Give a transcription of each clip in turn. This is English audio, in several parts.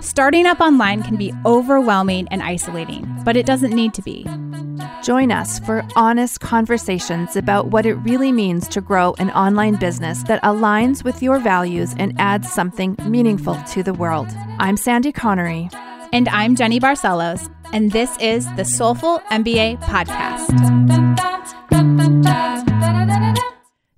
Starting up online can be overwhelming and isolating, but it doesn't need to be. Join us for honest conversations about what it really means to grow an online business that aligns with your values and adds something meaningful to the world. I'm Sandy Connery. And I'm Jenny Barcelos, and this is the Soulful MBA Podcast.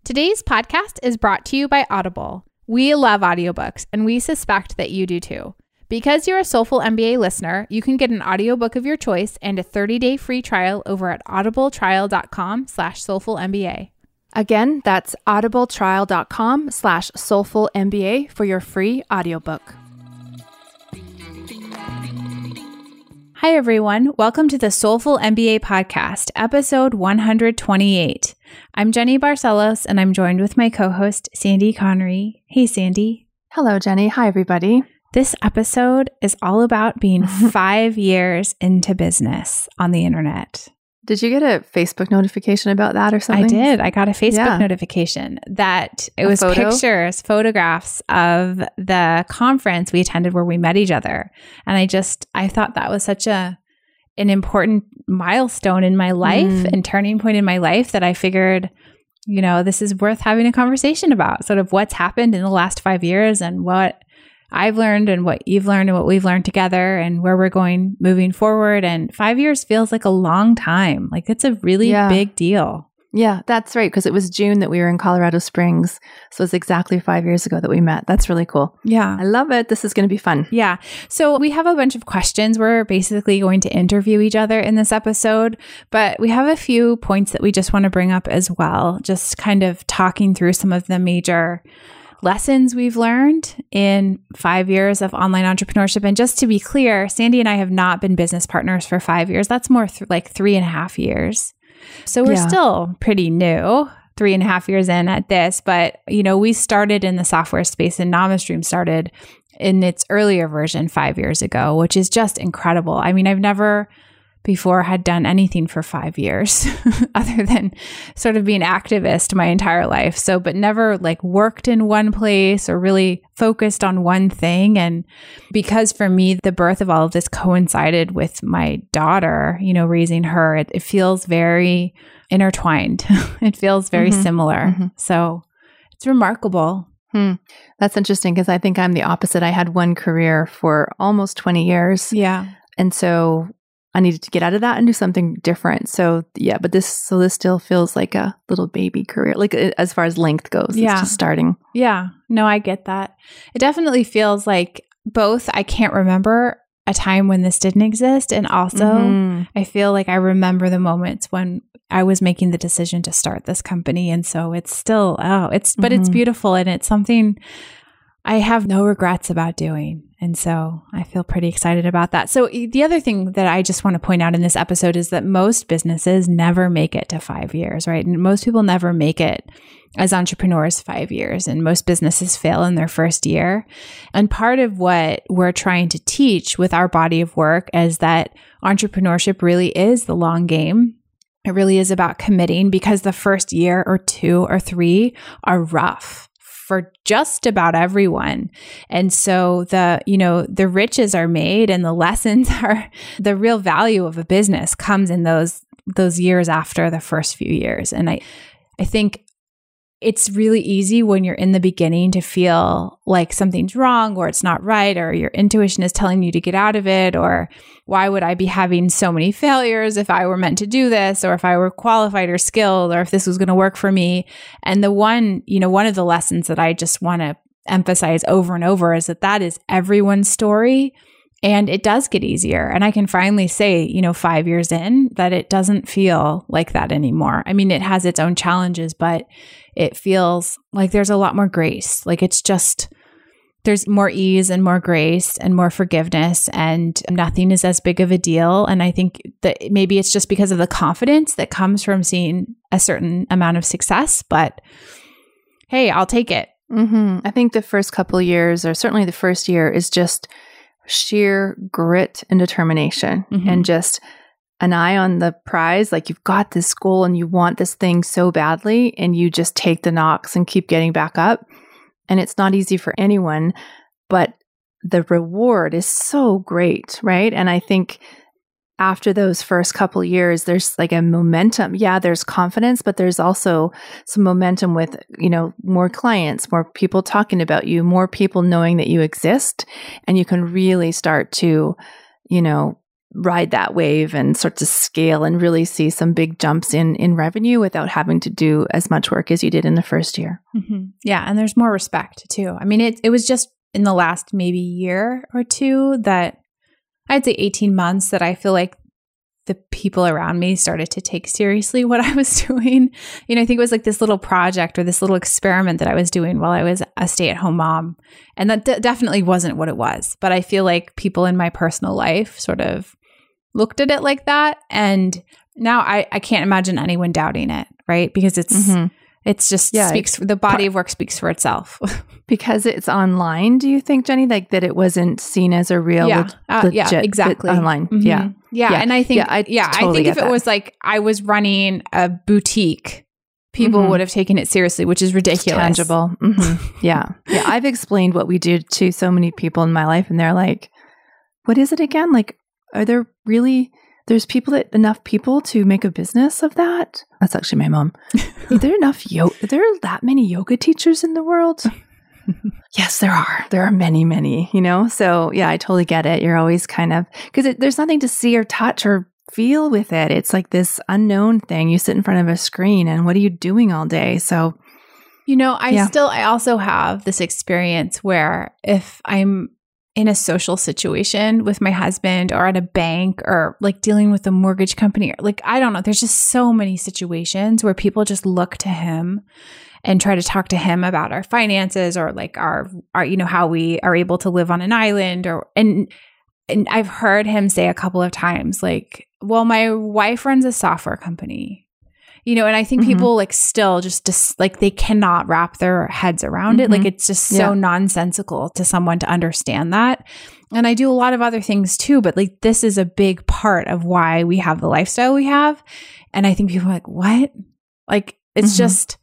Today's podcast is brought to you by Audible. We love audiobooks, and we suspect that you do too. Because you're a Soulful MBA listener, you can get an audiobook of your choice and a 30-day free trial over at audibletrial.com slash soulfulmba. Again, that's audibletrial.com slash soulfulmba for your free audiobook. Hi, everyone. Welcome to the Soulful MBA podcast, episode 128. I'm Jenny Barcelos, and I'm joined with my co host, Sandy Connery. Hey, Sandy. Hello, Jenny. Hi, everybody. This episode is all about being five years into business on the internet. Did you get a Facebook notification about that or something? I did. I got a Facebook yeah. notification that it a was photo? pictures, photographs of the conference we attended where we met each other. And I just I thought that was such a an important milestone in my life mm. and turning point in my life that I figured you know, this is worth having a conversation about sort of what's happened in the last 5 years and what I've learned and what you've learned and what we've learned together and where we're going moving forward. And five years feels like a long time. Like it's a really yeah. big deal. Yeah, that's right. Because it was June that we were in Colorado Springs. So it's exactly five years ago that we met. That's really cool. Yeah. I love it. This is going to be fun. Yeah. So we have a bunch of questions. We're basically going to interview each other in this episode, but we have a few points that we just want to bring up as well. Just kind of talking through some of the major lessons we've learned in five years of online entrepreneurship. And just to be clear, Sandy and I have not been business partners for five years. That's more th- like three and a half years. So we're yeah. still pretty new, three and a half years in at this. But, you know, we started in the software space and NamaStream started in its earlier version five years ago, which is just incredible. I mean, I've never before had done anything for five years other than sort of being an activist my entire life. So, but never like worked in one place or really focused on one thing. And because for me, the birth of all of this coincided with my daughter, you know, raising her, it, it feels very intertwined. it feels very mm-hmm. similar. Mm-hmm. So it's remarkable. Hmm. That's interesting because I think I'm the opposite. I had one career for almost 20 years. Yeah. And so I needed to get out of that and do something different. So yeah, but this so this still feels like a little baby career, like as far as length goes. Yeah, just starting. Yeah, no, I get that. It definitely feels like both. I can't remember a time when this didn't exist, and also mm-hmm. I feel like I remember the moments when I was making the decision to start this company, and so it's still oh, it's but mm-hmm. it's beautiful and it's something I have no regrets about doing. And so I feel pretty excited about that. So, the other thing that I just want to point out in this episode is that most businesses never make it to five years, right? And most people never make it as entrepreneurs five years, and most businesses fail in their first year. And part of what we're trying to teach with our body of work is that entrepreneurship really is the long game. It really is about committing because the first year or two or three are rough for just about everyone. And so the, you know, the riches are made and the lessons are the real value of a business comes in those those years after the first few years. And I I think it's really easy when you're in the beginning to feel like something's wrong or it's not right or your intuition is telling you to get out of it or why would I be having so many failures if I were meant to do this or if I were qualified or skilled or if this was going to work for me. And the one, you know, one of the lessons that I just want to emphasize over and over is that that is everyone's story and it does get easier. And I can finally say, you know, five years in, that it doesn't feel like that anymore. I mean, it has its own challenges, but it feels like there's a lot more grace. Like it's just, there's more ease and more grace and more forgiveness and nothing is as big of a deal and i think that maybe it's just because of the confidence that comes from seeing a certain amount of success but hey i'll take it mm-hmm. i think the first couple years or certainly the first year is just sheer grit and determination mm-hmm. and just an eye on the prize. Like you've got this goal and you want this thing so badly, and you just take the knocks and keep getting back up. And it's not easy for anyone, but the reward is so great, right? And I think after those first couple years there's like a momentum yeah there's confidence but there's also some momentum with you know more clients more people talking about you more people knowing that you exist and you can really start to you know ride that wave and start to scale and really see some big jumps in in revenue without having to do as much work as you did in the first year. Mm-hmm. Yeah, and there's more respect too. I mean, it it was just in the last maybe year or two that I'd say 18 months that I feel like the people around me started to take seriously what I was doing. You know, I think it was like this little project or this little experiment that I was doing while I was a stay at home mom. And that definitely wasn't what it was. But I feel like people in my personal life sort of looked at it like that. And now I, I can't imagine anyone doubting it, right? Because it's mm-hmm. It's just yeah, speaks the body of work speaks for itself. because it's online, do you think, Jenny, like that it wasn't seen as a real yeah, uh, yeah exactly online? Mm-hmm. Yeah. yeah. Yeah. And I think yeah, I, yeah, totally I think if that. it was like I was running a boutique people mm-hmm. would have taken it seriously, which is ridiculous. Tangible. Mm-hmm. yeah. Yeah. I've explained what we do to so many people in my life, and they're like, what is it again? Like, are there really there's people that enough people to make a business of that? That's actually my mom. are there enough yoga? Are there that many yoga teachers in the world? yes, there are. There are many, many. You know. So yeah, I totally get it. You're always kind of because there's nothing to see or touch or feel with it. It's like this unknown thing. You sit in front of a screen, and what are you doing all day? So. You know, I yeah. still, I also have this experience where if I'm in a social situation with my husband or at a bank or like dealing with a mortgage company. or Like, I don't know. There's just so many situations where people just look to him and try to talk to him about our finances or like our, our, you know, how we are able to live on an island or, and, and I've heard him say a couple of times, like, well, my wife runs a software company you know and i think mm-hmm. people like still just just like they cannot wrap their heads around mm-hmm. it like mm-hmm. it's just so yeah. nonsensical to someone to understand that and i do a lot of other things too but like this is a big part of why we have the lifestyle we have and i think people are like what like it's mm-hmm. just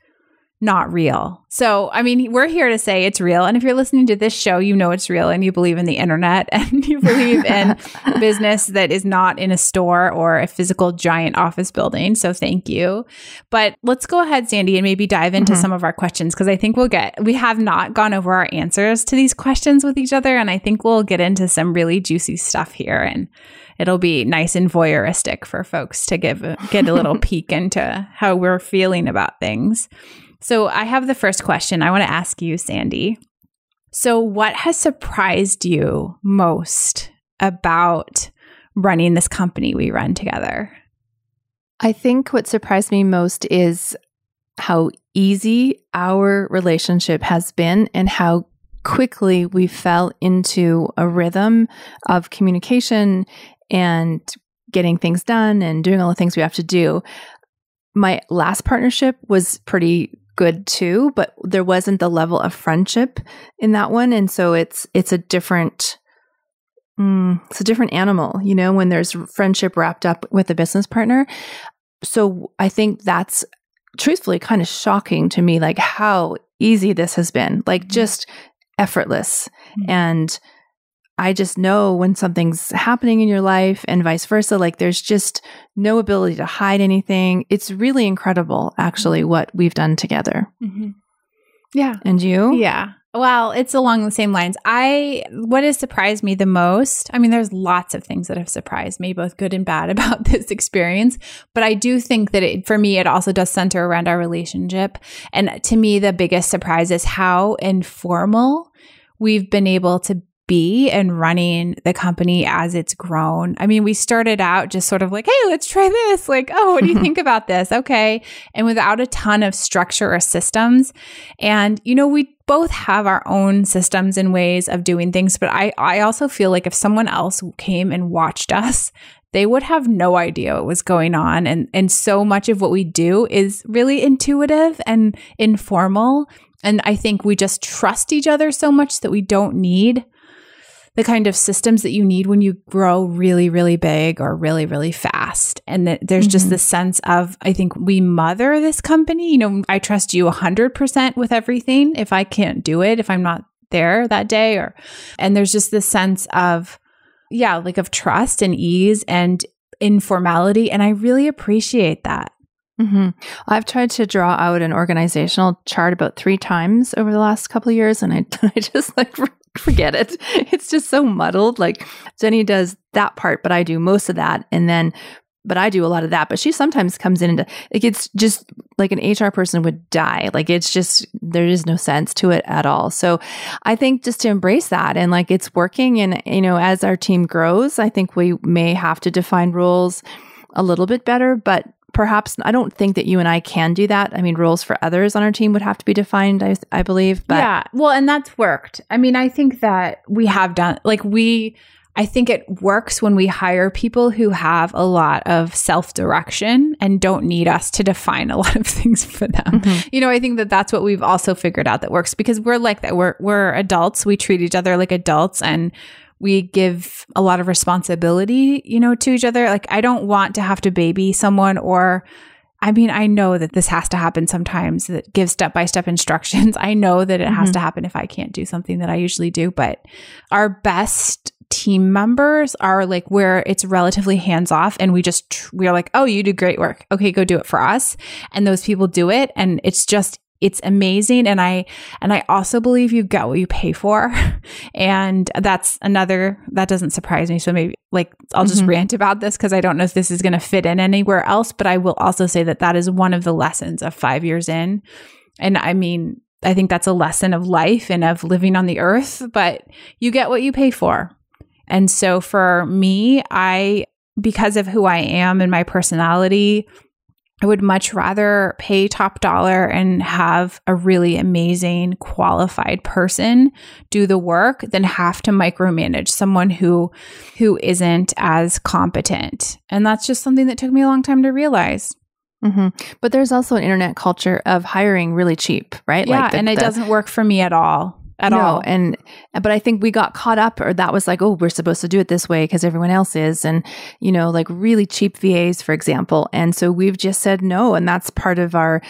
not real. So, I mean, we're here to say it's real. And if you're listening to this show, you know it's real and you believe in the internet and you believe in business that is not in a store or a physical giant office building. So, thank you. But let's go ahead, Sandy, and maybe dive into mm-hmm. some of our questions because I think we'll get, we have not gone over our answers to these questions with each other. And I think we'll get into some really juicy stuff here. And it'll be nice and voyeuristic for folks to give get a little peek into how we're feeling about things. So I have the first question I want to ask you, Sandy. So, what has surprised you most about running this company we run together? I think what surprised me most is how easy our relationship has been and how quickly we fell into a rhythm of communication and getting things done and doing all the things we have to do. My last partnership was pretty good too, but there wasn't the level of friendship in that one. And so it's, it's a different, mm, it's a different animal, you know, when there's friendship wrapped up with a business partner. So I think that's truthfully kind of shocking to me, like how easy this has been, like mm-hmm. just effortless. Mm-hmm. And, I just know when something's happening in your life and vice versa. Like there's just no ability to hide anything. It's really incredible, actually, what we've done together. Mm-hmm. Yeah. And you? Yeah. Well, it's along the same lines. I, what has surprised me the most, I mean, there's lots of things that have surprised me, both good and bad about this experience. But I do think that it, for me, it also does center around our relationship. And to me, the biggest surprise is how informal we've been able to be in running the company as it's grown. I mean, we started out just sort of like, hey, let's try this. Like, oh, what do you think about this? Okay. And without a ton of structure or systems. And, you know, we both have our own systems and ways of doing things, but I, I also feel like if someone else came and watched us, they would have no idea what was going on. And, and so much of what we do is really intuitive and informal. And I think we just trust each other so much that we don't need the kind of systems that you need when you grow really, really big or really, really fast. And that there's mm-hmm. just this sense of, I think we mother this company. You know, I trust you 100% with everything. If I can't do it, if I'm not there that day, or, and there's just this sense of, yeah, like of trust and ease and informality. And I really appreciate that. Mm-hmm. I've tried to draw out an organizational chart about three times over the last couple of years, and I, I just like forget it. It's just so muddled. Like Jenny does that part, but I do most of that, and then but I do a lot of that. But she sometimes comes in and like it's just like an HR person would die. Like it's just there is no sense to it at all. So I think just to embrace that and like it's working. And you know, as our team grows, I think we may have to define rules a little bit better. But perhaps I don't think that you and I can do that. I mean, rules for others on our team would have to be defined, I, I believe. But yeah, well, and that's worked. I mean, I think that we have done like we I think it works when we hire people who have a lot of self direction and don't need us to define a lot of things for them. Mm-hmm. You know, I think that that's what we've also figured out that works because we're like that. We're, we're adults. We treat each other like adults and we give a lot of responsibility, you know, to each other. Like, I don't want to have to baby someone or I mean, I know that this has to happen sometimes that gives step by step instructions. I know that it mm-hmm. has to happen if I can't do something that I usually do, but our best team members are like where it's relatively hands off and we just we're like oh you do great work okay go do it for us and those people do it and it's just it's amazing. And i and i also believe you get what you pay for. And that's another that doesn't surprise me. So maybe like i'll just mm-hmm. rant about this because i don't know if this is going to fit in anywhere else but i will also say that that is one of the lessons of five years in. And i mean i think that's a lesson of life and of living on the earth but you get what you pay for. And so for me, I, because of who I am and my personality, I would much rather pay top dollar and have a really amazing qualified person do the work than have to micromanage someone who who isn't as competent. And that's just something that took me a long time to realize. Mm-hmm. But there's also an internet culture of hiring really cheap, right? Yeah, like the, and it the, doesn't work for me at all at no, all. And but I think we got caught up or that was like, oh, we're supposed to do it this way because everyone else is. And, you know, like really cheap VAs, for example. And so we've just said no. And that's part of our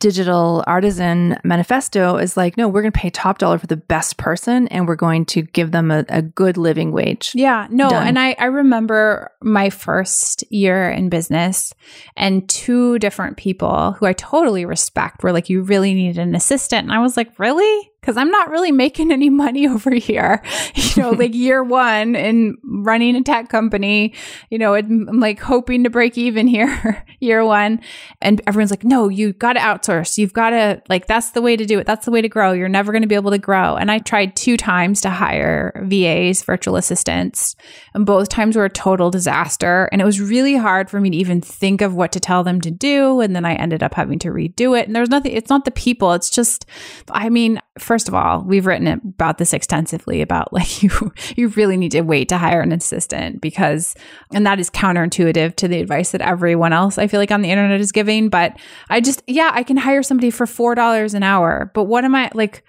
digital artisan manifesto is like, no, we're going to pay top dollar for the best person and we're going to give them a, a good living wage. Yeah, no. Done. And I, I remember my first year in business and two different people who I totally respect were like, you really need an assistant. And I was like, really? Because I'm not really making any money over here. You know, like year one in running a tech company, you know, I'm like hoping to break even here, year one. And everyone's like, no, you got to outsource. You've got to, like, that's the way to do it. That's the way to grow. You're never going to be able to grow. And I tried two times to hire VAs, virtual assistants, and both times were a total disaster. And it was really hard for me to even think of what to tell them to do. And then I ended up having to redo it. And there's nothing, it's not the people. It's just, I mean, first of all, we've written about this extensively about like you you really need to wait to hire an assistant because and that is counterintuitive to the advice that everyone else I feel like on the internet is giving, but I just yeah, I can hire somebody for $4 an hour, but what am I like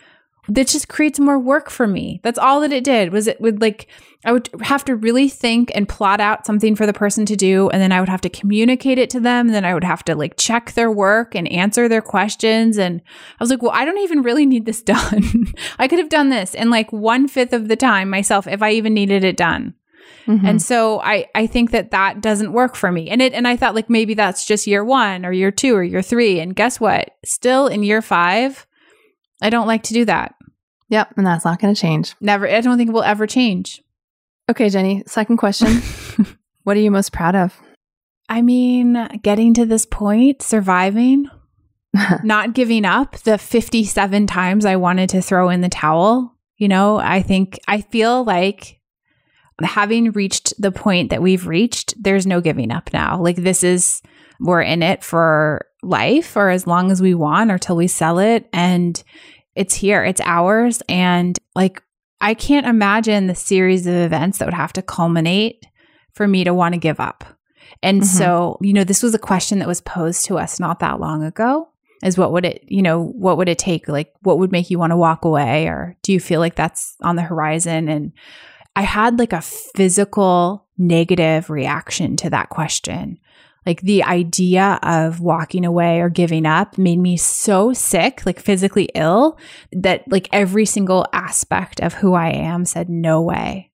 that just creates more work for me. That's all that it did. Was it would like I would have to really think and plot out something for the person to do and then I would have to communicate it to them and then I would have to like check their work and answer their questions and I was like, "Well, I don't even really need this done. I could have done this in like one fifth of the time myself if I even needed it done." Mm-hmm. And so I I think that that doesn't work for me. And it and I thought like maybe that's just year 1 or year 2 or year 3 and guess what? Still in year 5 I don't like to do that. Yep, and that's not going to change. Never. I don't think it will ever change. Okay, Jenny, second question. what are you most proud of? I mean, getting to this point, surviving, not giving up the 57 times I wanted to throw in the towel. You know, I think, I feel like having reached the point that we've reached, there's no giving up now. Like, this is, we're in it for life or as long as we want or till we sell it. And it's here, it's ours. And like, I can't imagine the series of events that would have to culminate for me to want to give up. And mm-hmm. so, you know, this was a question that was posed to us not that long ago is what would it, you know, what would it take? Like, what would make you want to walk away? Or do you feel like that's on the horizon? And I had like a physical negative reaction to that question. Like the idea of walking away or giving up made me so sick, like physically ill, that like every single aspect of who I am said, no way.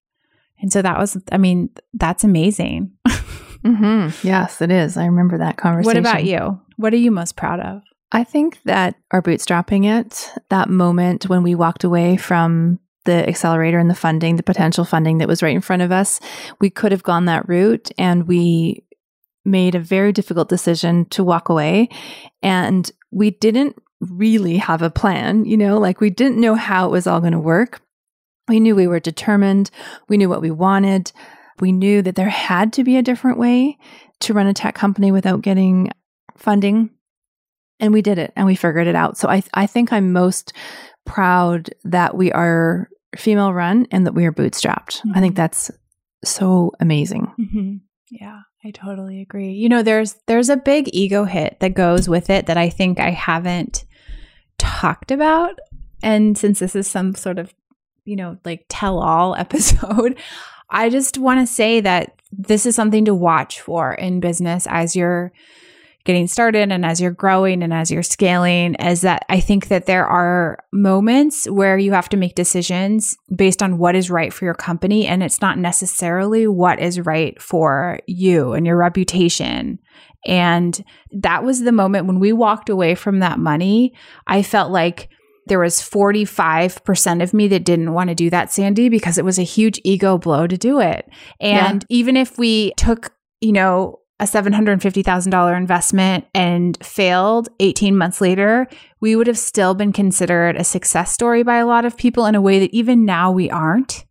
And so that was, I mean, that's amazing. mm-hmm. Yes, it is. I remember that conversation. What about you? What are you most proud of? I think that our bootstrapping it, that moment when we walked away from the accelerator and the funding, the potential funding that was right in front of us, we could have gone that route and we made a very difficult decision to walk away. And we didn't really have a plan, you know, like we didn't know how it was all going to work. We knew we were determined, we knew what we wanted. We knew that there had to be a different way to run a tech company without getting funding and we did it and we figured it out. So I I think I'm most proud that we are female run and that we are bootstrapped. Mm-hmm. I think mm-hmm. that's so amazing. Mm-hmm. Yeah, I totally agree. You know, there's there's a big ego hit that goes with it that I think I haven't talked about. And since this is some sort of, you know, like tell all episode, I just want to say that this is something to watch for in business as you're getting started and as you're growing and as you're scaling is that I think that there are moments where you have to make decisions based on what is right for your company and it's not necessarily what is right for you and your reputation. And that was the moment when we walked away from that money, I felt like there was 45% of me that didn't want to do that, Sandy, because it was a huge ego blow to do it. And yeah. even if we took, you know, a $750,000 investment and failed 18 months later, we would have still been considered a success story by a lot of people in a way that even now we aren't.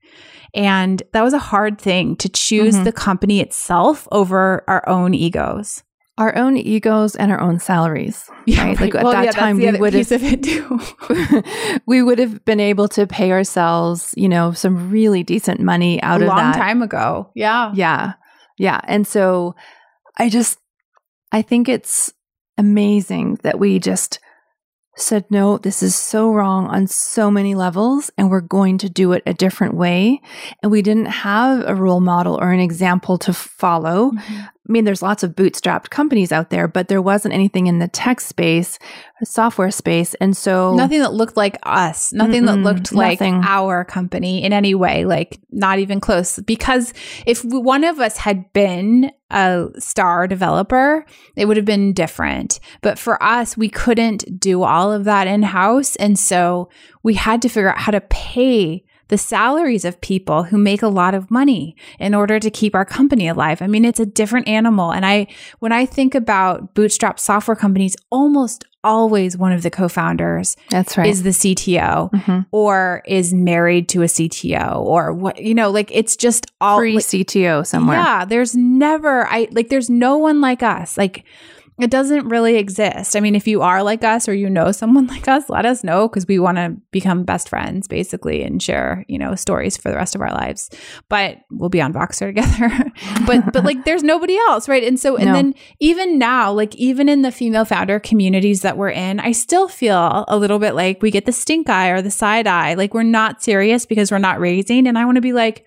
And that was a hard thing to choose mm-hmm. the company itself over our own egos. Our own egos and our own salaries, yeah, right? Like at that yeah, time, we would have we would have been able to pay ourselves, you know, some really decent money out a of long that. time ago. Yeah, yeah, yeah. And so I just, I think it's amazing that we just said, no, this is so wrong on so many levels, and we're going to do it a different way. And we didn't have a role model or an example to follow. Mm-hmm. I mean, there's lots of bootstrapped companies out there, but there wasn't anything in the tech space, software space. And so nothing that looked like us, nothing that looked like nothing. our company in any way, like not even close. Because if one of us had been a star developer, it would have been different. But for us, we couldn't do all of that in house. And so we had to figure out how to pay the salaries of people who make a lot of money in order to keep our company alive. I mean, it's a different animal. And I, when I think about bootstrap software companies, almost always one of the co-founders that's right is the cto mm-hmm. or is married to a cto or what you know like it's just all free like, cto somewhere yeah there's never i like there's no one like us like it doesn't really exist. I mean, if you are like us or you know someone like us, let us know because we want to become best friends basically and share, you know, stories for the rest of our lives. But we'll be on Voxer together. but but like there's nobody else, right? And so and no. then even now, like even in the female founder communities that we're in, I still feel a little bit like we get the stink eye or the side eye. Like we're not serious because we're not raising and I want to be like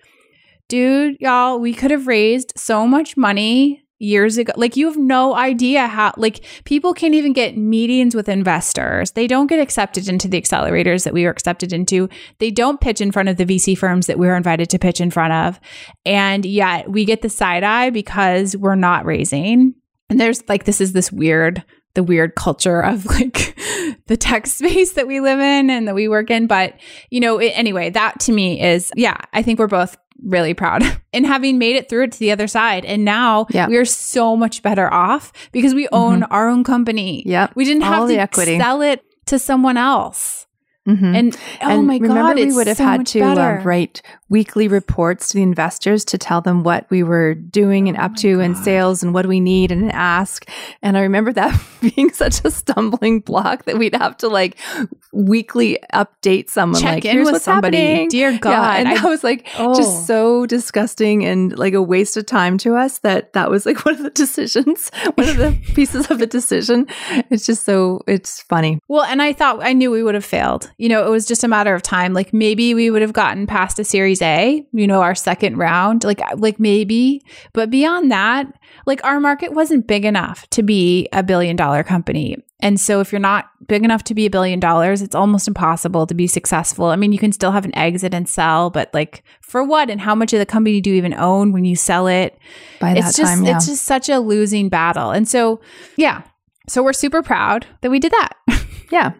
dude, y'all, we could have raised so much money years ago. Like you have no idea how like people can't even get meetings with investors. They don't get accepted into the accelerators that we were accepted into. They don't pitch in front of the VC firms that we were invited to pitch in front of. And yet we get the side eye because we're not raising. And there's like this is this weird the weird culture of like the tech space that we live in and that we work in but you know it, anyway that to me is yeah i think we're both really proud and having made it through it to the other side. And now yeah. we are so much better off because we own mm-hmm. our own company. Yeah. We didn't All have to equity. sell it to someone else. Mm-hmm. And oh and my remember god, we would have so had to um, write weekly reports to the investors to tell them what we were doing and oh up to in sales and what we need and ask. And I remember that being such a stumbling block that we'd have to like weekly update someone Check like in here's with somebody. happening. Dear God, yeah, and I- that was like Oh. just so disgusting and like a waste of time to us that that was like one of the decisions, one of the pieces of the decision. It's just so it's funny. Well, and I thought I knew we would have failed. You know, it was just a matter of time. Like maybe we would have gotten past a Series A, you know, our second round. Like uh, like maybe, but beyond that, like our market wasn't big enough to be a billion dollar company. And so if you're not big enough to be a billion dollars, it's almost impossible to be successful. I mean, you can still have an exit and sell, but like for what and how much of the company do you even own when you sell it? By that it's just time, yeah. it's just such a losing battle. And so, yeah. So we're super proud that we did that. yeah.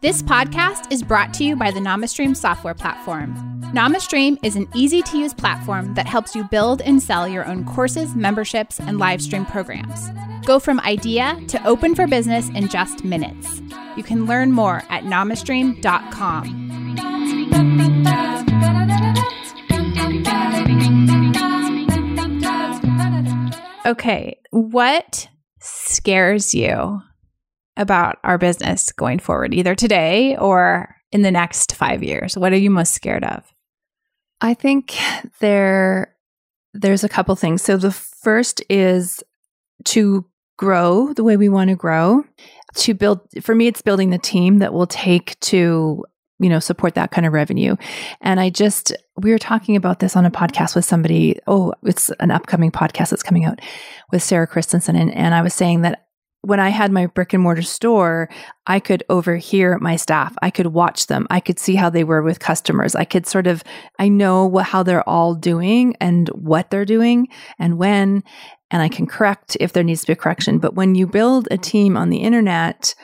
This podcast is brought to you by the NamaStream software platform. NamaStream is an easy to use platform that helps you build and sell your own courses, memberships, and live stream programs. Go from idea to open for business in just minutes. You can learn more at namastream.com. Okay. What scares you about our business going forward, either today or in the next five years? What are you most scared of? I think there there's a couple things. So the first is to grow the way we want to grow. To build for me it's building the team that will take to you know support that kind of revenue. And I just we were talking about this on a podcast with somebody. Oh, it's an upcoming podcast that's coming out with Sarah Christensen and, and I was saying that when I had my brick and mortar store, I could overhear my staff. I could watch them. I could see how they were with customers. I could sort of, I know what, how they're all doing and what they're doing and when, and I can correct if there needs to be a correction. But when you build a team on the internet,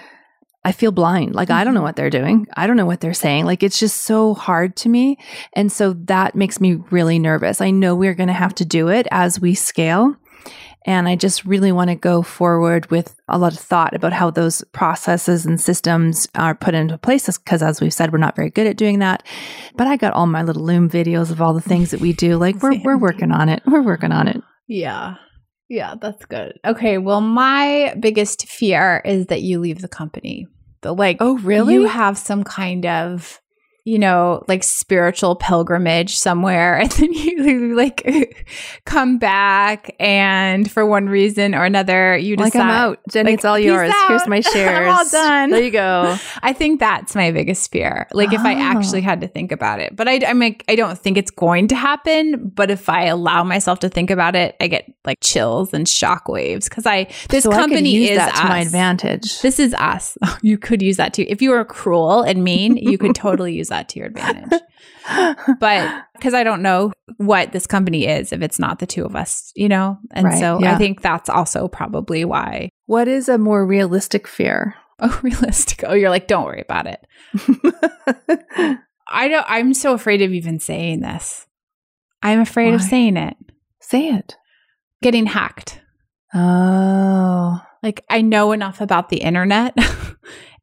I feel blind. Like, I don't know mm-hmm. what they're doing. I don't know what they're saying. Like, it's just so hard to me. And so that makes me really nervous. I know we're going to have to do it as we scale. And I just really want to go forward with a lot of thought about how those processes and systems are put into place. Because as we've said, we're not very good at doing that. But I got all my little Loom videos of all the things that we do. Like we're we're working on it. We're working on it. Yeah. Yeah, that's good. Okay. Well, my biggest fear is that you leave the company. Like, Oh, really? You have some kind of, you know, like spiritual pilgrimage somewhere, and then you like come back, and for one reason or another, you like decide. I'm out, Jenny. like, it's all yours. Here's out. my I'm shares. all done. There you go. I think that's my biggest fear. Like if I Oh. actually had to think about it, but I, I mean, I don't think it's going to happen. But if I allow myself to think about it, I get like chills and shock waves because I this so I company use is that to my advantage. This is us. You could use that too. If you were cruel and mean, you could totally use that to your advantage. But because I don't know what this company is if it's not the two of us, you know? And Right, so yeah. I think that's also probably why. what is a more realistic fear? Oh, realistic. Oh, you're like, don't worry about it. I don't, I'm so afraid of even saying this. I'm afraid of saying it. Say it. Getting hacked. Oh, like i know enough about the internet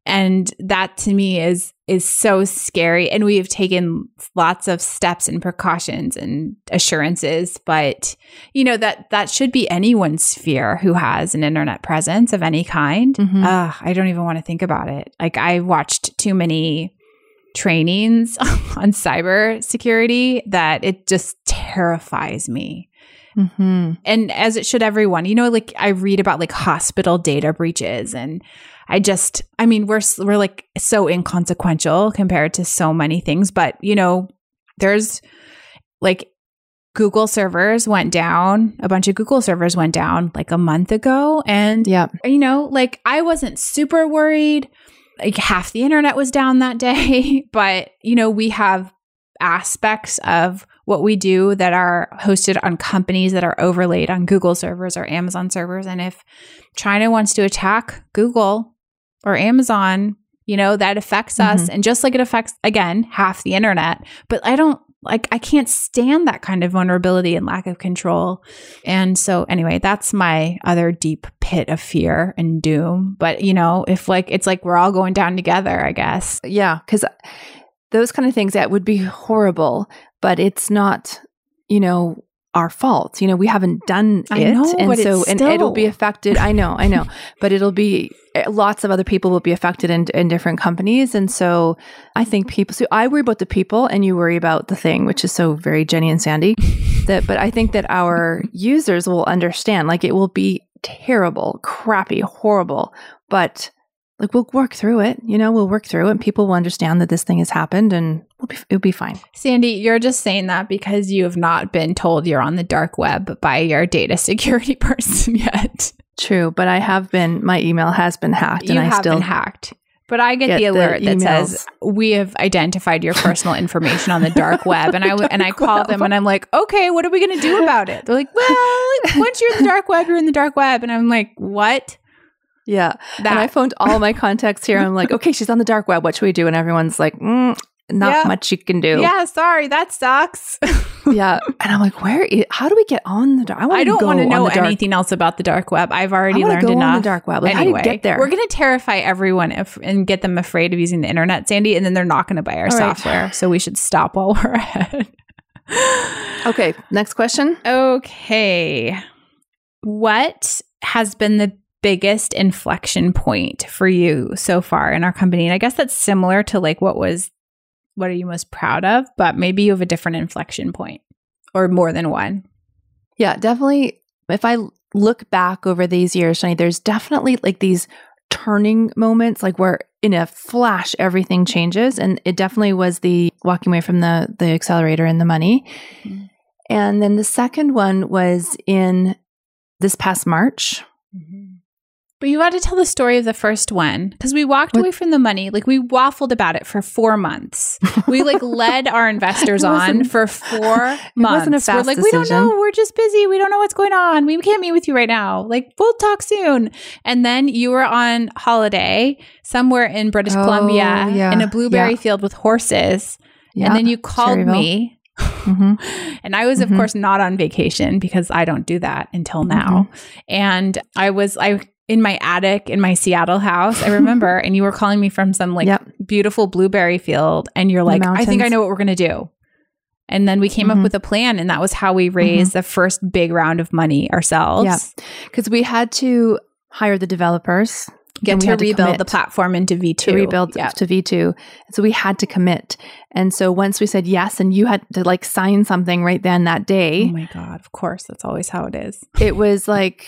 and that to me is is so scary. And we have taken lots of steps and precautions and assurances but you know that that should be anyone's fear who has an internet presence of any kind. Mhm. Ugh, i don't even want to think about it. Like i watched too many trainings on cyber security that it just terrifies me. Hmm and as it should everyone you know like i read about like hospital data breaches and i just i mean we're we're like so inconsequential compared to so many things but you know there's like google servers went down a bunch of google servers went down like a month ago and yeah. you know like i wasn't super worried like half the internet was down that day but you know we have aspects of what we do that are hosted on companies that are overlaid on Google servers or Amazon servers. And if China wants to attack Google or Amazon, you know, that affects us. Mm-hmm. And just like it affects, again, half the internet. But I don't like I can't stand that kind of vulnerability and lack of control. And so anyway, that's my other deep pit of fear and doom. But you know, if like it's like we're all going down together, I guess. Yeah, cuz those kind of things that would be horrible, but it's not, you know, our fault. You know, we haven't done it. know, and so and it'll be affected. I know, I know. but it'll be eh, lots of other people will be affected in, in different companies. And so I think people so I worry about the people and you worry about the thing, which is so very Jenny and Sandy. that but I think that our users will understand. Like it will be terrible, crappy, horrible, but like we'll work through it, you know, we'll work through it and people will understand that this thing has happened and it'll be, it'll be fine. Sandy, you're just saying that because you have not been told you're on the dark web by your data security person yet. True, but I have been. My email has been hacked, you and I still been hacked. But I get, get the alert that says we have identified your personal information on the dark web, and I and I call them and I'm like, okay, what are we going to do about it? They're like, well, once you're in the dark web, you're in the dark web, and I'm like, what? Yeah. That And I phoned all my contacts here. I'm like, okay, she's on the dark web. What should we do? And everyone's like, mm, not Yeah. much you can do. yeah, sorry, that sucks. yeah. And I'm like, where? how do we get on the dark? I, I don't want to know anything else about the dark web. I've already learned enough. on the dark web. Like, anyway, how do you get there? we're going to terrify everyone if, and get them afraid of using the internet, Sandy, and then they're not going to buy our All right. software. So we should stop while we're ahead. okay. Next question. Okay. What has been the biggest inflection point for you so far in our company? And I guess that's similar to like what was what are you most proud of, but maybe you have a different inflection point or more than one. Yeah, definitely. If I look back over these years, Shani, there's definitely like these turning moments, like where in a flash everything changes, and it definitely was the walking away from the the accelerator and the money. Mhm. And then the second one was in this past March. But you got to tell the story of the first one because we walked What- away from the money. Like we waffled about it for four months. We like led our investors on for four months. wasn't a fast We're like, we don't know. We're just busy. We don't know what's going on. We can't meet with you right now. Like we'll talk soon. And then you were on holiday somewhere in British Oh, Columbia yeah, in a blueberry yeah. field with horses. Yeah, and then you called Cherryville. me. Mhm. And I was, of Mhm. course, not on vacation because I don't do that until now. Mm-hmm. And I was, I, in my attic in my Seattle house, I remember, and you were calling me from some like Yep. beautiful blueberry field, and you're like, I think I know what we're gonna do. And then we came Mhm. up with a plan, and that was how we raised the first big round of money ourselves. Yeah. because we had to hire the developers Get to had to rebuild the platform into V2. to rebuild Yeah. to V2. So we had to commit. And so once we said yes, and you had to like sign something right then that day. Oh my God. Of course. That's always how it is. it was like,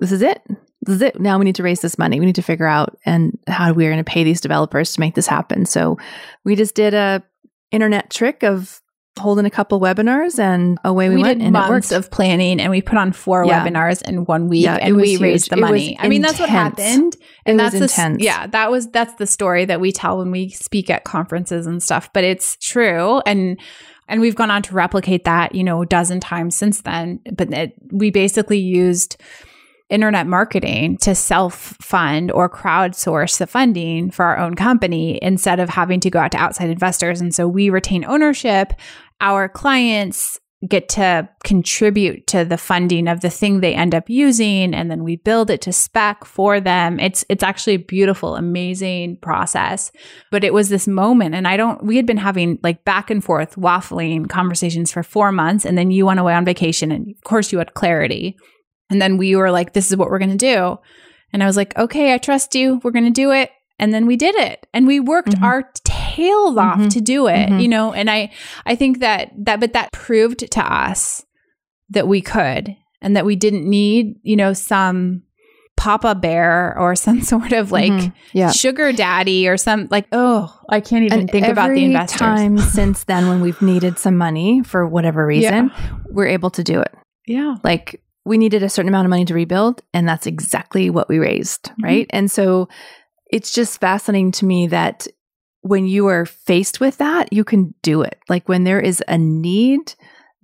this is it. This is it. Now we need to raise this money. We need to figure out and how we're going to pay these developers to make this happen. So we just did a internet trick of holding a couple webinars and away we, we, went did and months of planning and we put on four Yeah. webinars in one week Yeah, and we huge. raised the It money. I mean, that's what happened. And It that's the intense. yeah, that was that's the story that we tell when we speak at conferences and stuff, but it's true and and we've gone on to replicate that, you know, a dozen times since then, but it, we basically used internet marketing to self fund or crowdsource the funding for our own company instead of having to go out to outside investors. And so we retain ownership. Our clients get to contribute to the funding of the thing they end up using and then we build it to spec for them it's it's actually a beautiful amazing process but it was this moment and i don't we had been having like back and forth waffling conversations for 4 months and then you went away on vacation and of course you had clarity and then we were like this is what we're going to do and i was like okay i trust you we're going to do it and then we did it and we worked Mhm. our tails off Mhm. to do it Mhm. you know and i i think that that but that proved to us that we could and that we didn't need you know some papa bear or some sort of like Mhm. yeah. sugar daddy or some like oh i can't even And think about the every investors time since then when we've needed some money for whatever reason, we're able to do it. yeah like we needed a certain amount of money to rebuild and that's exactly what we raised Mm-hmm. right and so it's just fascinating to me that when you are faced with that you can do it like when there is a need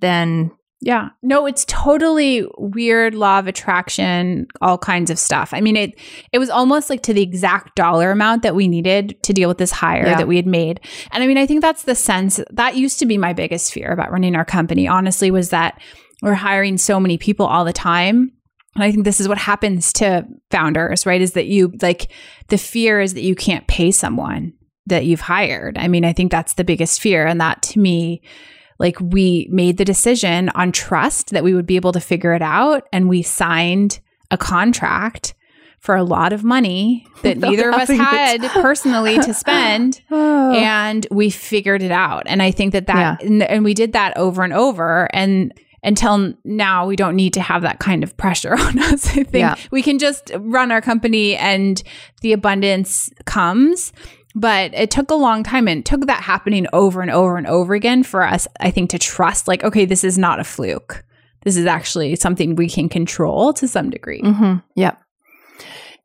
then Yeah. No, it's totally weird law of attraction, all kinds of stuff. I mean, it it was almost like to the exact dollar amount that we needed to deal with this hire Yeah. that we had made. And I mean, I think that's the sense that used to be my biggest fear about running our company, honestly, was that we're hiring so many people all the time. And I think this is what happens to founders, right? Is that you like the fear is that you can't pay someone that you've hired. I mean, I think that's the biggest fear. And that to me, like we made the decision on trust that we would be able to figure it out. And we signed a contract for a lot of money that neither of us had personally to spend Oh. and we figured it out and i think that that and, and we did that over and over and until now we don't need to have that kind of pressure on us i think Yeah. we can just run our company and the abundance comes but it took a long time and took that happening over and over and over again for us i think to trust like okay this is not a fluke this is actually something we can control to some degree hmm Yep.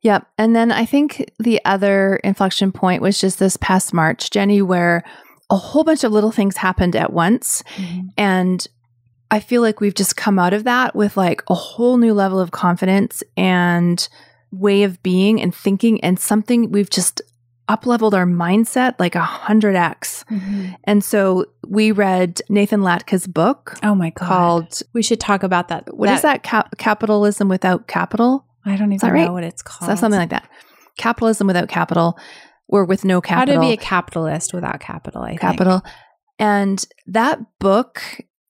Yep. And then I think the other inflection point was just this past March, Jenny, where a whole bunch of little things happened at once. And I feel like we've just come out of that with like a whole new level of confidence and way of being and thinking and something we've just up leveled our mindset like a hundred X. Mhm. And so we read Nathan Latka's book oh my god called, we should talk about that what is that? Cap- capitalism without capital? I don't even that right? know what it's called. So something like that. Capitalism without capital, or with no capital. How to be a capitalist without capital, I think. capital. And that book,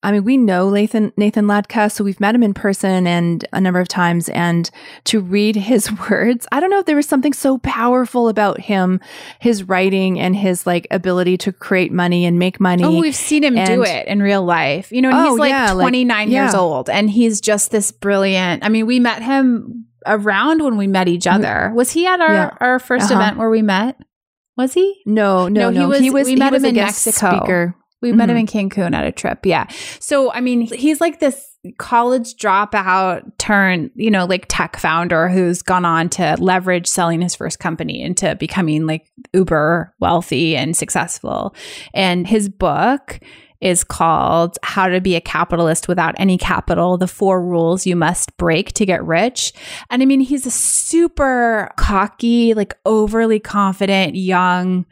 I mean, we know Nathan Nathan Latka, so we've met him in person and a number of times. And to read his words, I don't know if there was something so powerful about him, his writing and his like ability to create money and make money. Oh, we've seen him do it in real life. You know, and Oh, he's like yeah, like- 29 years yeah. old and he's just this brilliant. I mean, we met him around when we met each other. Was he at our, Mm-hmm. Yeah. our 1st Uh-huh. event where we met? Was he? no, no, No, no. he was- we met was him in Mexico. Speaker. We met him Mhm. in Cancun at a trip. Yeah. So, I mean, he's like this college dropout turn, you know, like tech founder who's gone on to leverage selling his first company into becoming like uber wealthy and successful. And his book is called How to Be a Capitalist Without Any Capital The Four Rules You Must Break to Get Rich. And I mean, he's a super cocky, like overly confident, young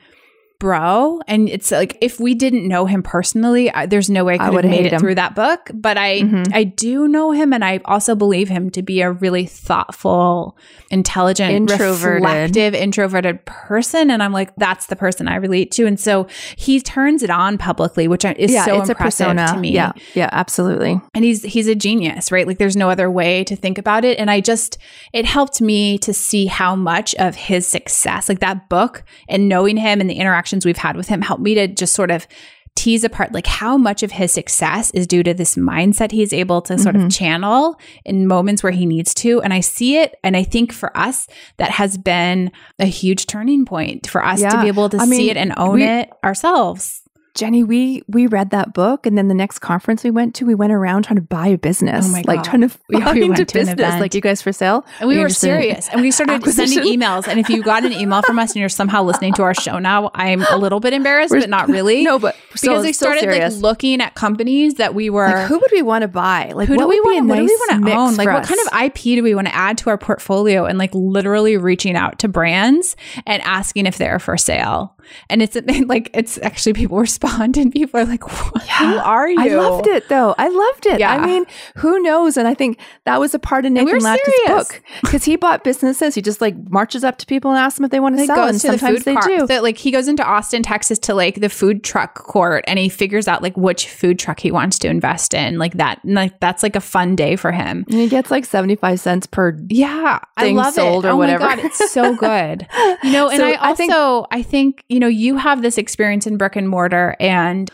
bro. And it's like, if we didn't know him personally, I, there's no way I I could have would've made it him. through that book. But I, Mhm. I do know him and I also believe him to be a really thoughtful, intelligent, Introverted. reflective, introverted person. And I'm like, that's the person I relate to. And so he turns it on publicly, which is yeah, so it's a impressive persona. to me. Yeah, yeah, absolutely. And he's he's a genius, right? Like there's no other way to think about it. And I just it helped me to see how much of his success, like that book and knowing him and the interactions we've had with him helped me to just sort of tease apart like how much of his success is due to this mindset he's able to sort of mm-hmm. channel in moments where he needs to. And i see it and i think for us that has been a huge turning point for us to be able to I see mean, it and own we- it ourselves Jenny, we we read that book, and then the next conference we went to, we went around trying to buy a business. Oh my like trying to We- find we a to business. Like you guys for sale, And we You're were serious. And we started sending emails. And if you got an email from us and you're somehow listening to our show now, I'm a little bit embarrassed, We're- but not really. No, but still- because we started like looking at companies that we were Like, who would we want to buy? Like who what do we want a what do we want to own? Like what kind of IP do we want to add to our portfolio and like literally reaching out to brands and asking if they're for sale. And it's like it's actually people respond and people are like, what? Who are you? I loved it though. I loved it. Yeah. I mean, who knows? And I think that was a part of Nathan book because he bought businesses. He just like marches up to people and asks them if they want to sell, and to the sometimes food they court. do. So, like he goes into Austin, Texas, to like the food truck court, and he figures out like which food truck he wants to invest in. Like that, and, like that's like a fun day for him. and he gets like seventy five cents per. Yeah, I Thing love sold it. or oh whatever. my god, it's so good. You know, and So I I also I think- think, you know you have this experience in brick and mortar, and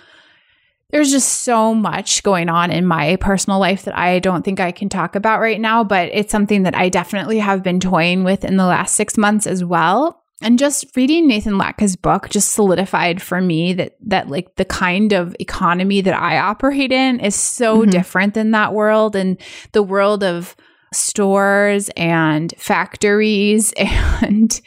there's just so much going on in my personal life that I don't think I can talk about right now. But it's something that I definitely have been toying with in the last six months as well. And just reading Nathan Latka's book just solidified for me that that like the kind of economy that I operate in is so Mhm. different than that world and the world of stores and factories and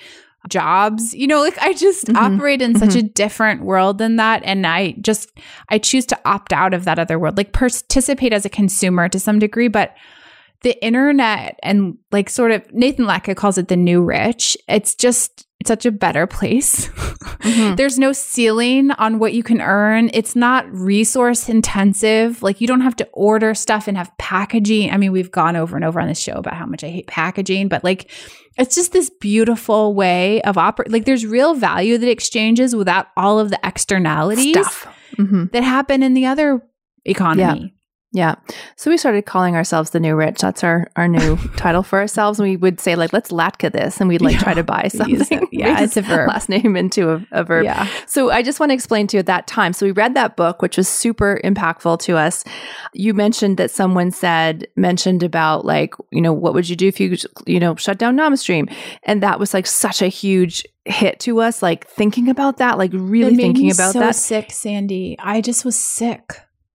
jobs. You know, like I just Mhm. operate in such Mhm. a different world than that. And I just, I choose to opt out of that other world, like participate as a consumer to some degree. But the internet and like sort of Nathan Latka calls it the new rich. It's just such a better place. Mhm. There's no ceiling on what you can earn. It's not resource intensive. Like you don't have to order stuff and have packaging. I mean, we've gone over and over on this show about how much I hate packaging, but like it's just this beautiful way of operate. Like there's real value that exchanges without all of the externalities Stuff. Mhm. that happen in the other economy. Yeah. So we started calling ourselves the new rich. That's our, our new title for ourselves. And we would say like, let's Latka this. And we'd like try to buy something. Yeah, it's a verb. Last name into a, a verb. Yeah. So I just want to explain to you at that time. So we read that book, which was super impactful to us. You mentioned that someone said, mentioned about like, you know, what would you do if you, you know, shut down NamaStream? And that was like such a huge hit to us, like thinking about that, like really thinking about so that. sick, Sandy. I just was sick.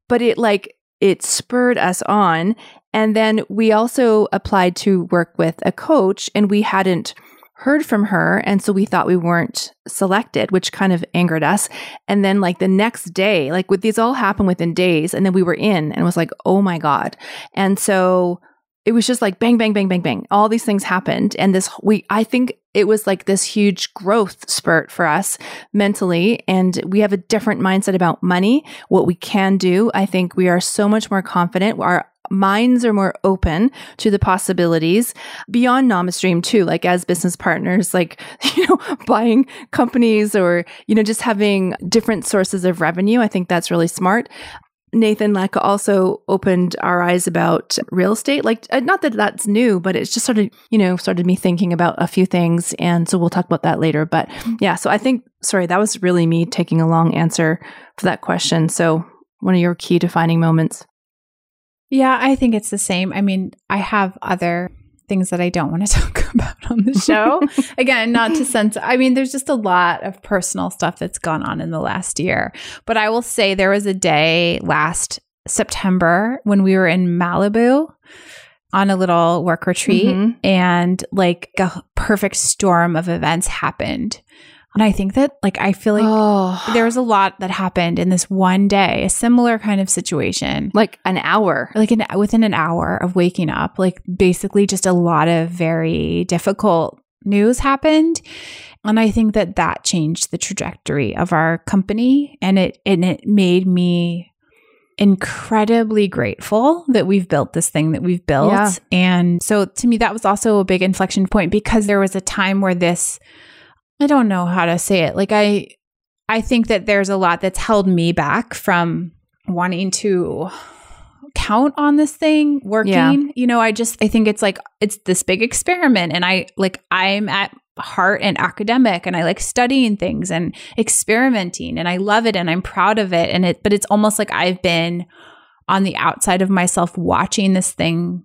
But it like, it spurred us on. And then we also applied to work with a coach and we hadn't heard from her. And so we thought we weren't selected, which kind of angered us. And then, like, the next day, like, with these all happened within days. And then we were in and was like, oh my God. And so it was just like bang, bang, bang, bang, bang. All these things happened. And this, we, I think it was like this huge growth spurt for us mentally. And we have a different mindset about money, what we can do. I think we are so much more confident. Our minds are more open to the possibilities beyond NamaStream too, like as business partners, like, you know, buying companies or, you know, just having different sources of revenue. I think that's really smart. Nathan Latka also opened our eyes about real estate. Like, uh, not that that's new, but it's just sort of, you know, started me thinking about a few things. And so we'll talk about that later. But yeah, so I think, sorry, that was really me taking a long answer for that question. So, one of your key defining moments. Yeah, I think it's the same. I mean, I have other things that I don't want to talk about on the show. Again, not to sense, I mean, there's just a lot of personal stuff that's gone on in the last year. But I will say there was a day last September when we were in Malibu on a little work retreat Mhm. and like a perfect storm of events happened. And I think that, like, I feel like oh, there was a lot that happened in this one day, a similar kind of situation. Like an hour. like an within an hour of waking up like basically just a lot of very difficult news happened. And i think that that changed the trajectory of our company. And it and it made me incredibly grateful that we've built this thing that we've built. Yeah. and so to me that was also a big inflection point because there was a time where this i don't know how to say it. Like i i think that there's a lot that's held me back from wanting to count on this thing working. Yeah. you know i just i think it's like it's this big experiment and i like i'm at heart and academic and i like studying things and experimenting and i love it and i'm proud of it. And it but it's almost like i've been on the outside of myself watching this thing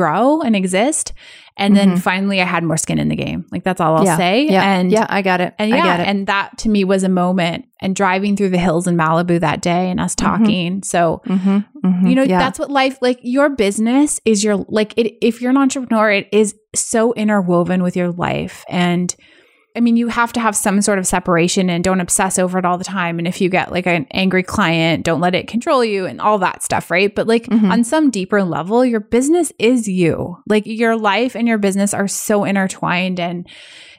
grow and exist and then Mhm. finally i had more skin in the game like that's all i'll yeah. say Yeah. and yeah, I got it. and I yeah, it. and that to me was a moment. And driving through the hills in Malibu that day, and us Mhm. talking. So mm-hmm, mm-hmm. you know yeah. that's what life like. Your business is your like. It, if you're an entrepreneur, it is so interwoven with your life, and I mean, you have to have some sort of separation and don't obsess over it all the time. And if you get like an angry client, don't let it control you and all that stuff, right? But like Mhm. on some deeper level, your business is you. Like your life and your business are so intertwined and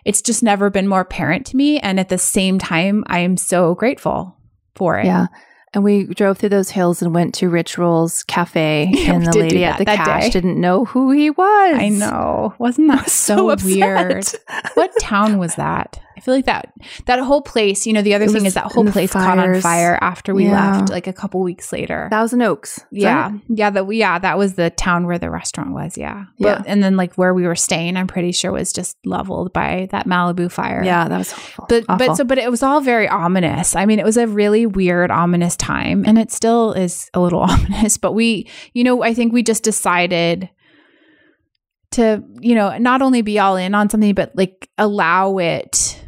it's just never been more apparent to me. And at the same time, I am so grateful for it. Yeah. And we drove through those hills and went to Roll's cafe, and the lady at the cash day. didn't know who he was. I know. Wasn't that So so, weird? What town was that? I feel like that that whole place, you know, the other It thing is that whole place caught on fire after we Yeah. left like a couple weeks later. Thousand Oaks. Yeah. it? Yeah, that yeah, that was the town where the restaurant was, yeah. Yeah. But, and then like where we were staying, I'm pretty sure was just leveled by that Malibu fire. Yeah, that was awful. But Awful. but so but it was all very ominous. I mean, it was a really weird ominous time and it still is a little ominous, but we, you know, I think we just decided to, you know, not only be all in on something but like allow it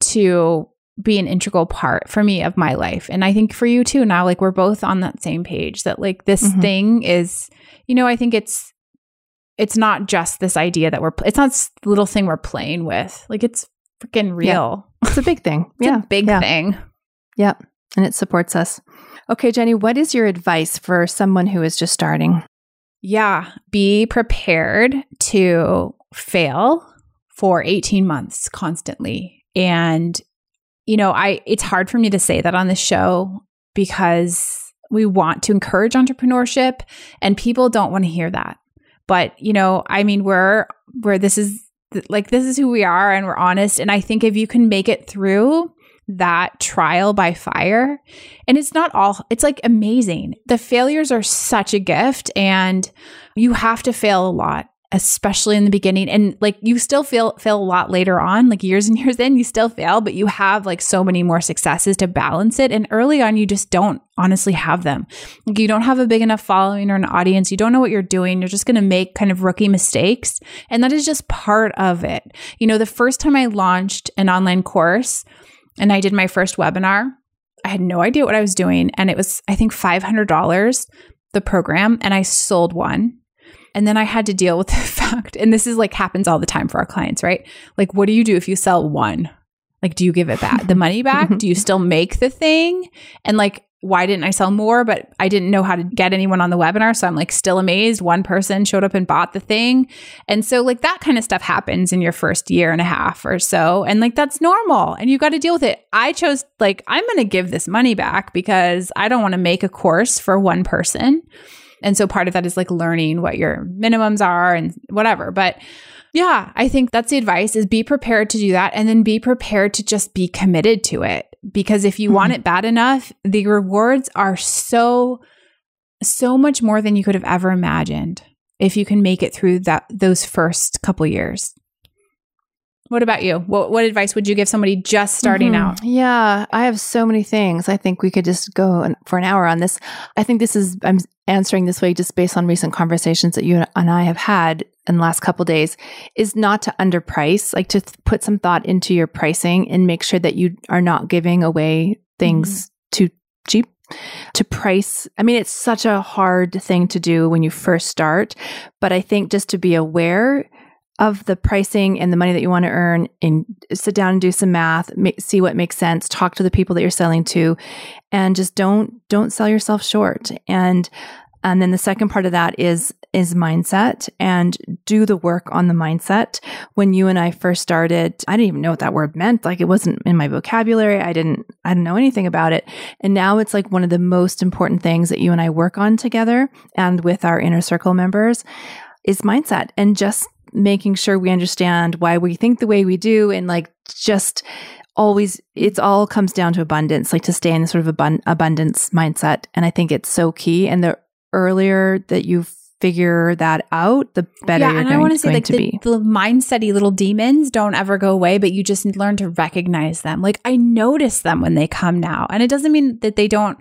to be an integral part for me of my life. And I think for you too now like we're both on that same page that like this Mhm. thing is, you know, I think it's it's not just this idea that we're it's not this little thing we're playing with. Like it's freaking real. Yeah. It's a big thing. It's yeah. a big yeah. thing. Yep. And it supports us. Okay, Jenny, what is your advice for someone who is just starting? Yeah. Be prepared to fail for 18 months constantly. And, you know, I, it's hard for me to say that on the show because we want to encourage entrepreneurship and people don't want to hear that. But, you know, I mean, we're, where this is like, this is who we are and we're honest. And I think if you can make it through, that trial by fire. And it's not all, it's like amazing. The failures are such a gift, and you have to fail a lot especially in the beginning. And like you still feel fail a lot later on like years and years in you still fail but you have like so many more successes to balance it. And early on you just don't honestly have them. Like you don't have a big enough following or an audience. You don't know what you're doing. You're just going to make kind of rookie mistakes. And that is just part of it. You know the first time i launched an online course and i did my first webinar i had no idea what i was doing and it was i think $500 the program and i sold one and then I had to deal with the fact, and this is like happens all the time for our clients, right? Like, what do you do if you sell one? Like, do you give it back, the money back? do you still make the thing? And like, why didn't I sell more? But I didn't know how to get anyone on the webinar. So I'm like still amazed. One person showed up and bought the thing. And so, like, that kind of stuff happens in your first year and a half or so. And like, that's normal. And you got to deal with it. I chose, like, I'm going to give this money back because I don't want to make a course for one person. And so part of that is like learning what your minimums are and whatever. But yeah, I think that's the advice is be prepared to do that and then be prepared to just be committed to it because if you mm-hmm. want it bad enough, the rewards are so so much more than you could have ever imagined if you can make it through that those first couple years. What about you? What, what advice would you give somebody just starting mm-hmm. out? Yeah, I have so many things. I think we could just go for an hour on this. I think this is, I'm answering this way just based on recent conversations that you and I have had in the last couple days, is not to underprice, like to th- put some thought into your pricing and make sure that you are not giving away things mm-hmm. too cheap to price. I mean, it's such a hard thing to do when you first start, but I think just to be aware of the pricing and the money that you want to earn and sit down and do some math see what makes sense talk to the people that you're selling to and just don't don't sell yourself short. And and then the second part of that is is mindset and do the work on the mindset. When you and i first started i didn't even know what that word meant. Like it wasn't in my vocabulary. I didn't i didn't know anything about it. And now it's like one of the most important things that you and i work on together and with our inner circle members is mindset and just making sure we understand why we think the way we do and like just always it's all comes down to abundance like to stay in sort of abund- abundance mindset. And i think it's so key. And the earlier that you figure that out the better yeah, and I want to say like the, be. the mindsety little demons don't ever go away but you just learn to recognize them. Like i notice them when they come now. And it doesn't mean that they don't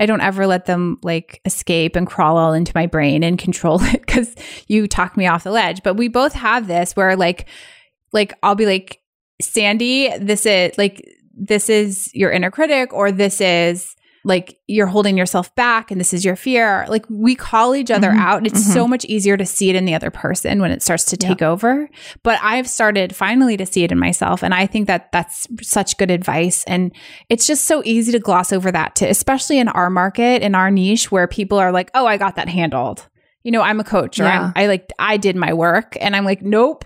I don't ever let them like escape and crawl all into my brain and control it because you talk me off the ledge. But we both have this where like, like I'll be like, Sandy, this is like, this is your inner critic, or this is like you're holding yourself back and this is your fear. Like we call each other mm-hmm. out. And it's mm-hmm. so much easier to see it in the other person when it starts to take over. But I've started finally to see it in myself. And I think that that's such good advice. And it's just so easy to gloss over that too, especially in our market, in our niche where people are like, oh, I got that handled. You know, I'm a coach or yeah. i like, I did my work. And I'm like, nope,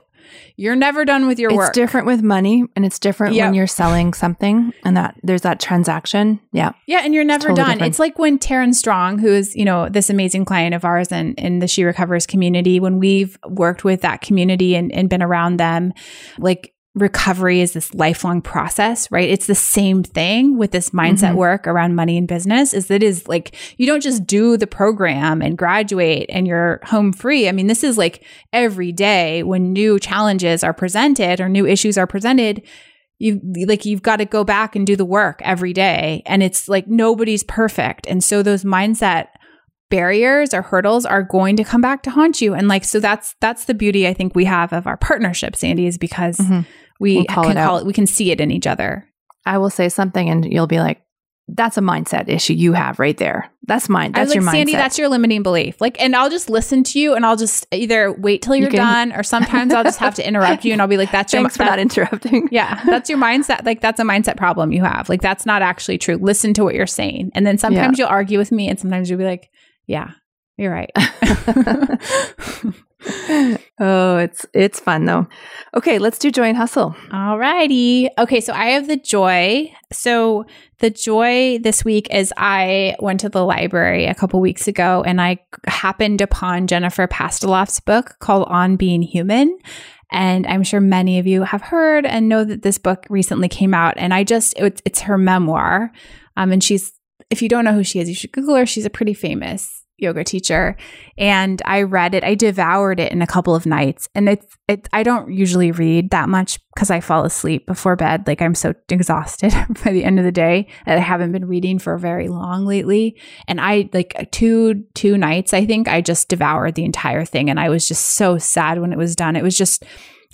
you're never done with your it's work. It's different with money and it's different yep. when you're selling something and that there's that transaction. Yeah. Yeah. And you're never totally done. Different. It's like when Taryn Strong, who is, you know, this amazing client of ours and in the She Recovers community, when we've worked with that community and, and been around them, like recovery is this lifelong process, right? It's the same thing with this mindset mm-hmm. work around money and business is that is like you don't just do the program and graduate and you're home free. I mean, this is like every day when new challenges are presented or new issues are presented, you like you've got to go back and do the work every day and it's like nobody's perfect. And so those mindset barriers or hurdles are going to come back to haunt you and like so that's that's the beauty i think we have of our partnership sandy is because mm-hmm we we'll call can it call it we can see it in each other i will say something and you'll be like that's a mindset issue you have right there. That's mine. That's like, your mindset. Sandy, that's your limiting belief. Like, and I'll just listen to you and I'll just either wait till you're you done or sometimes I'll just have to interrupt you and I'll be like, that's your Thanks for not interrupting. Yeah. That's your mindset. Like, that's a mindset problem you have. Like, that's not actually true. Listen to what you're saying. And then sometimes yeah. you'll argue with me and sometimes you'll be like, yeah, you're right. oh, it's it's fun though. Okay, let's do joy and hustle. All righty. Okay, so I have the joy. So the joy this week is I went to the library a couple weeks ago and I happened upon Jennifer Pastiloff's book called On Being Human. And I'm sure many of you have heard and know that this book recently came out. And I just, it's, it's her memoir. Um, and she's, if you don't know who she is, you should Google her. She's a pretty famous yoga teacher and I read it. I devoured it in a couple of nights. And it's it I don't usually read that much because I fall asleep before bed. Like I'm so exhausted by the end of the day that I haven't been reading for very long lately. And I like two two nights I think I just devoured the entire thing and I was just so sad when it was done. It was just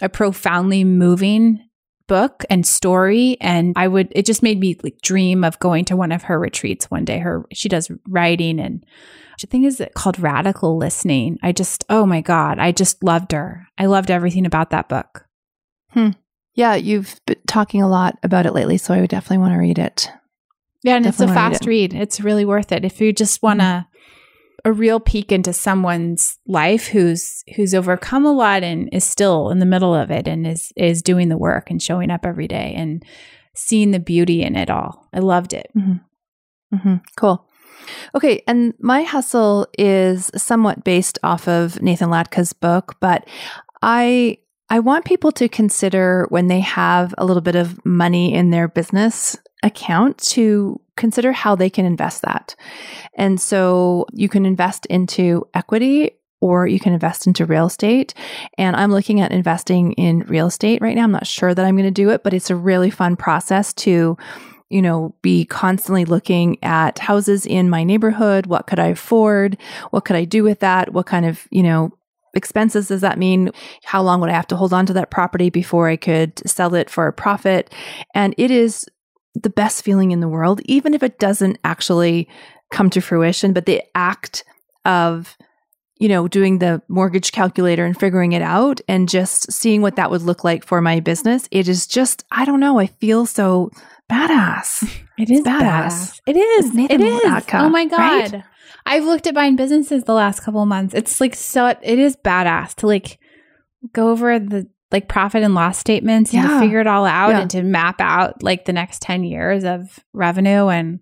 a profoundly moving book and story and I would it just made me like dream of going to one of her retreats one day. Her she does writing and I think is it called Radical Listening. I just, oh my God, I just loved her. I loved everything about that book. Hmm. Yeah, you've been talking a lot about it lately, so I would definitely want to read it. Yeah, and definitely it's a fast read, it. It's really worth it. If you just want to mm-hmm. A real peek into someone's life who's who's overcome a lot and is still in the middle of it and is is doing the work and showing up every day and seeing the beauty in it all. I loved it. Mm-hmm. Mm-hmm. Cool. Okay, and my hustle is somewhat based off of Nathan Latka's book, but I I want people to consider when they have a little bit of money in their business account to consider how they can invest that. And so you can invest into equity or you can invest into real estate. And I'm looking at investing in real estate right now. I'm not sure that I'm going to do it, but it's a really fun process to you know, be constantly looking at houses in my neighborhood. What could I afford? What could I do with that? What kind of, you know, expenses does that mean? How long would I have to hold on to that property before I could sell it for a profit? And it is the best feeling in the world, even if it doesn't actually come to fruition, but the act of you know, doing the mortgage calculator and figuring it out and just seeing what that would look like for my business. It is just, I don't know, I feel so badass. It is badass. badass. It is. It is. Oh my god. Right? I've looked at buying businesses the last couple of months. It's like so it is badass to like go over the like profit and loss statements and to figure it all out yeah. and to map out like the next 10 years of revenue and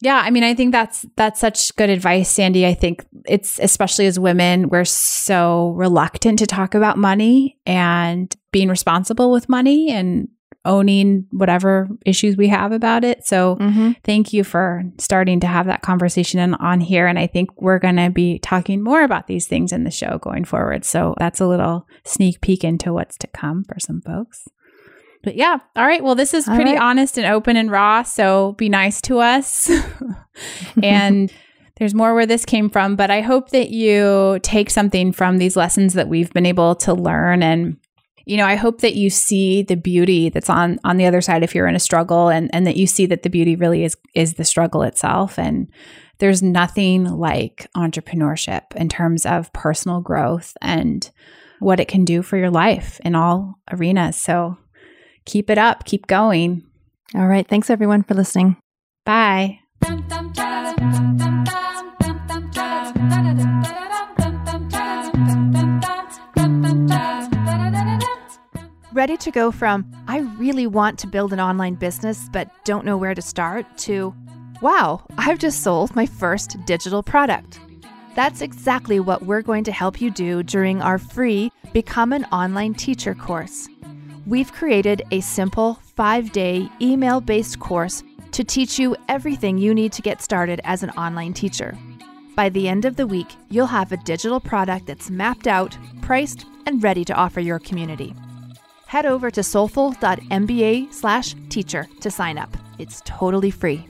yeah, I mean, I think that's that's such good advice, Sandy. I think it's especially as women, we're so reluctant to talk about money and being responsible with money and owning whatever issues we have about it. So mm-hmm. thank you for starting to have that conversation on here. And I think we're going to be talking more about these things in the show going forward. So that's a little sneak peek into what's to come for some folks. But yeah, all right. Well, this is pretty right. honest and open and raw. So be nice to us. and there's more where this came from. But I hope that you take something from these lessons that we've been able to learn and you know, I hope that you see the beauty that's on on the other side if you're in a struggle and and that you see that the beauty really is is the struggle itself and there's nothing like entrepreneurship in terms of personal growth and what it can do for your life in all arenas. So keep it up, keep going. All right, thanks everyone for listening. Bye. Ready to go from, I really want to build an online business but don't know where to start, to, wow, I've just sold my first digital product. That's exactly what we're going to help you do during our free Become an Online Teacher course. We've created a simple five day email based course to teach you everything you need to get started as an online teacher. By the end of the week, you'll have a digital product that's mapped out, priced, and ready to offer your community head over to soulful.mba slash teacher to sign up. It's totally free.